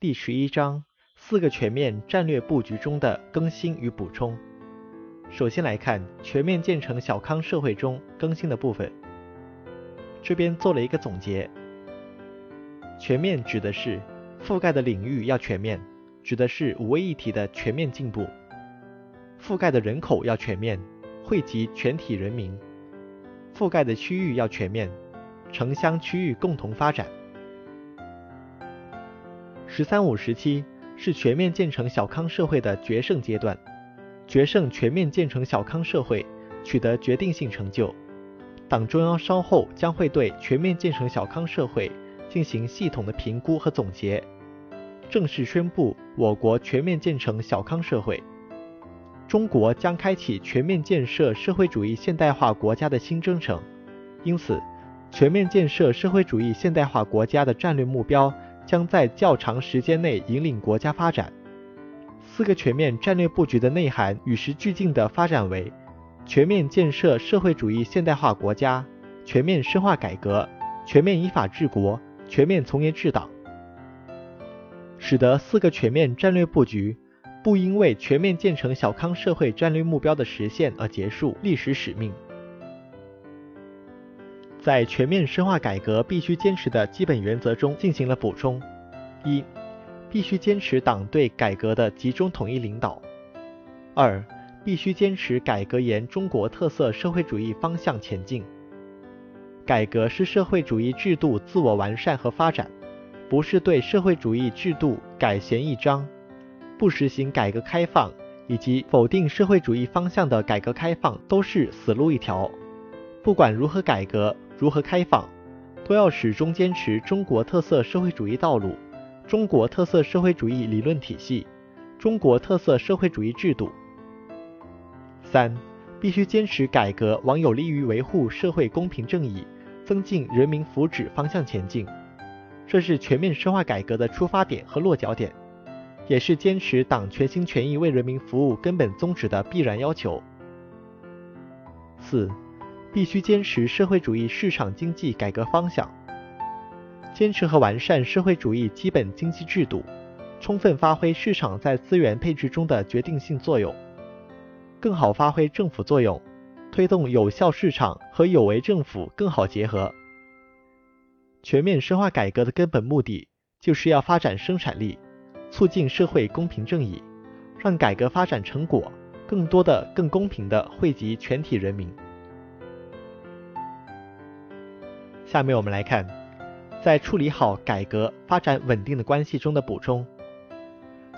第十一章四个全面战略布局中的更新与补充。首先来看全面建成小康社会中更新的部分，这边做了一个总结。全面指的是覆盖的领域要全面，指的是五位一体的全面进步；覆盖的人口要全面，惠及全体人民；覆盖的区域要全面，城乡区域共同发展。“十三五”时期是全面建成小康社会的决胜阶段，决胜全面建成小康社会取得决定性成就。党中央稍后将会对全面建成小康社会进行系统的评估和总结，正式宣布我国全面建成小康社会。中国将开启全面建设社会主义现代化国家的新征程，因此，全面建设社会主义现代化国家的战略目标。将在较长时间内引领国家发展。四个全面战略布局的内涵与时俱进地发展为：全面建设社会主义现代化国家、全面深化改革、全面依法治国、全面从严治党，使得四个全面战略布局不因为全面建成小康社会战略目标的实现而结束历史使命。在全面深化改革必须坚持的基本原则中进行了补充：一、必须坚持党对改革的集中统一领导；二、必须坚持改革沿中国特色社会主义方向前进。改革是社会主义制度自我完善和发展，不是对社会主义制度改弦易张。不实行改革开放以及否定社会主义方向的改革开放都是死路一条。不管如何改革。如何开放，都要始终坚持中国特色社会主义道路、中国特色社会主义理论体系、中国特色社会主义制度。三，必须坚持改革往有利于维护社会公平正义、增进人民福祉方向前进，这是全面深化改革的出发点和落脚点，也是坚持党全心全意为人民服务根本宗旨的必然要求。四。必须坚持社会主义市场经济改革方向，坚持和完善社会主义基本经济制度，充分发挥市场在资源配置中的决定性作用，更好发挥政府作用，推动有效市场和有为政府更好结合。全面深化改革的根本目的，就是要发展生产力，促进社会公平正义，让改革发展成果更多的、更公平的惠及全体人民。下面我们来看，在处理好改革发展稳定的关系中的补充。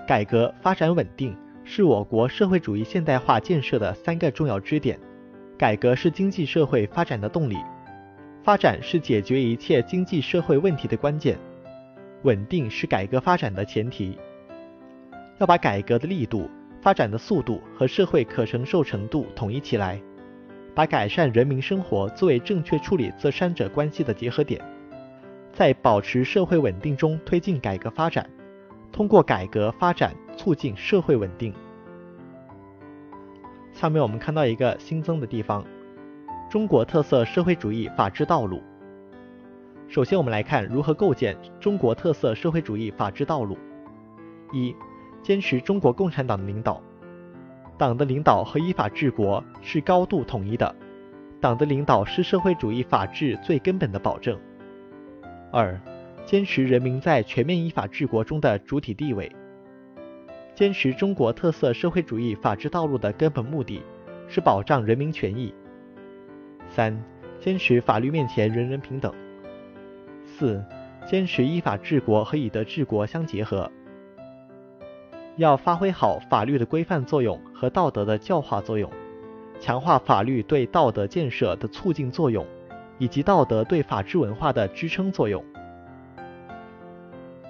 改革发展稳定是我国社会主义现代化建设的三个重要支点。改革是经济社会发展的动力，发展是解决一切经济社会问题的关键，稳定是改革发展的前提。要把改革的力度、发展的速度和社会可承受程度统一起来。把改善人民生活作为正确处理这三者关系的结合点，在保持社会稳定中推进改革发展，通过改革发展促进社会稳定。下面我们看到一个新增的地方：中国特色社会主义法治道路。首先，我们来看如何构建中国特色社会主义法治道路。一、坚持中国共产党的领导。党的领导和依法治国是高度统一的，党的领导是社会主义法治最根本的保证。二，坚持人民在全面依法治国中的主体地位。坚持中国特色社会主义法治道路的根本目的是保障人民权益。三，坚持法律面前人人平等。四，坚持依法治国和以德治国相结合。要发挥好法律的规范作用和道德的教化作用，强化法律对道德建设的促进作用，以及道德对法治文化的支撑作用。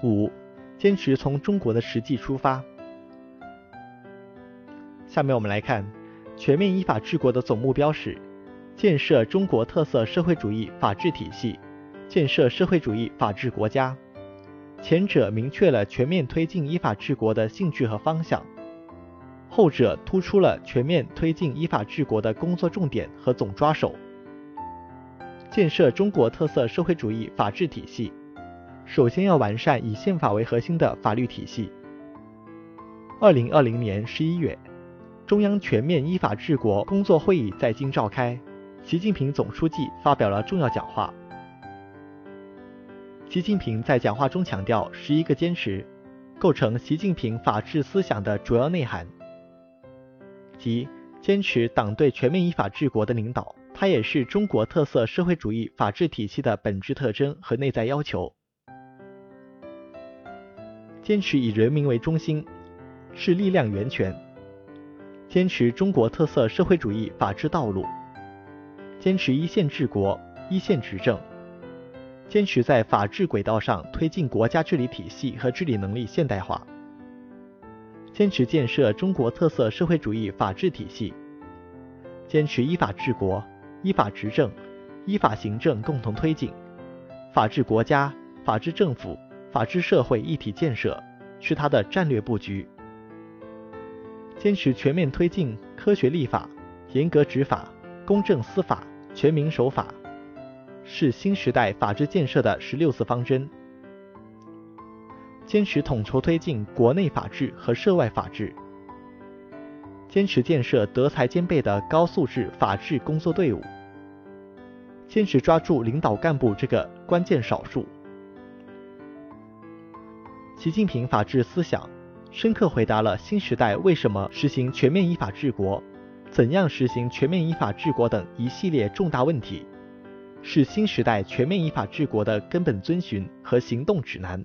五、坚持从中国的实际出发。下面我们来看，全面依法治国的总目标是建设中国特色社会主义法治体系，建设社会主义法治国家。前者明确了全面推进依法治国的性质和方向，后者突出了全面推进依法治国的工作重点和总抓手。建设中国特色社会主义法治体系，首先要完善以宪法为核心的法律体系。二零二零年十一月，中央全面依法治国工作会议在京召开，习近平总书记发表了重要讲话。习近平在讲话中强调“十一个坚持”，构成习近平法治思想的主要内涵，即坚持党对全面依法治国的领导，它也是中国特色社会主义法治体系的本质特征和内在要求。坚持以人民为中心，是力量源泉；坚持中国特色社会主义法治道路；坚持一线治国、一线执政。坚持在法治轨道上推进国家治理体系和治理能力现代化，坚持建设中国特色社会主义法治体系，坚持依法治国、依法执政、依法行政共同推进，法治国家、法治政府、法治社会一体建设是他的战略布局。坚持全面推进科学立法、严格执法、公正司法、全民守法。是新时代法治建设的十六字方针，坚持统筹推进国内法治和涉外法治，坚持建设德才兼备的高素质法治工作队伍，坚持抓住领导干部这个关键少数。习近平法治思想深刻回答了新时代为什么实行全面依法治国、怎样实行全面依法治国等一系列重大问题。是新时代全面依法治国的根本遵循和行动指南。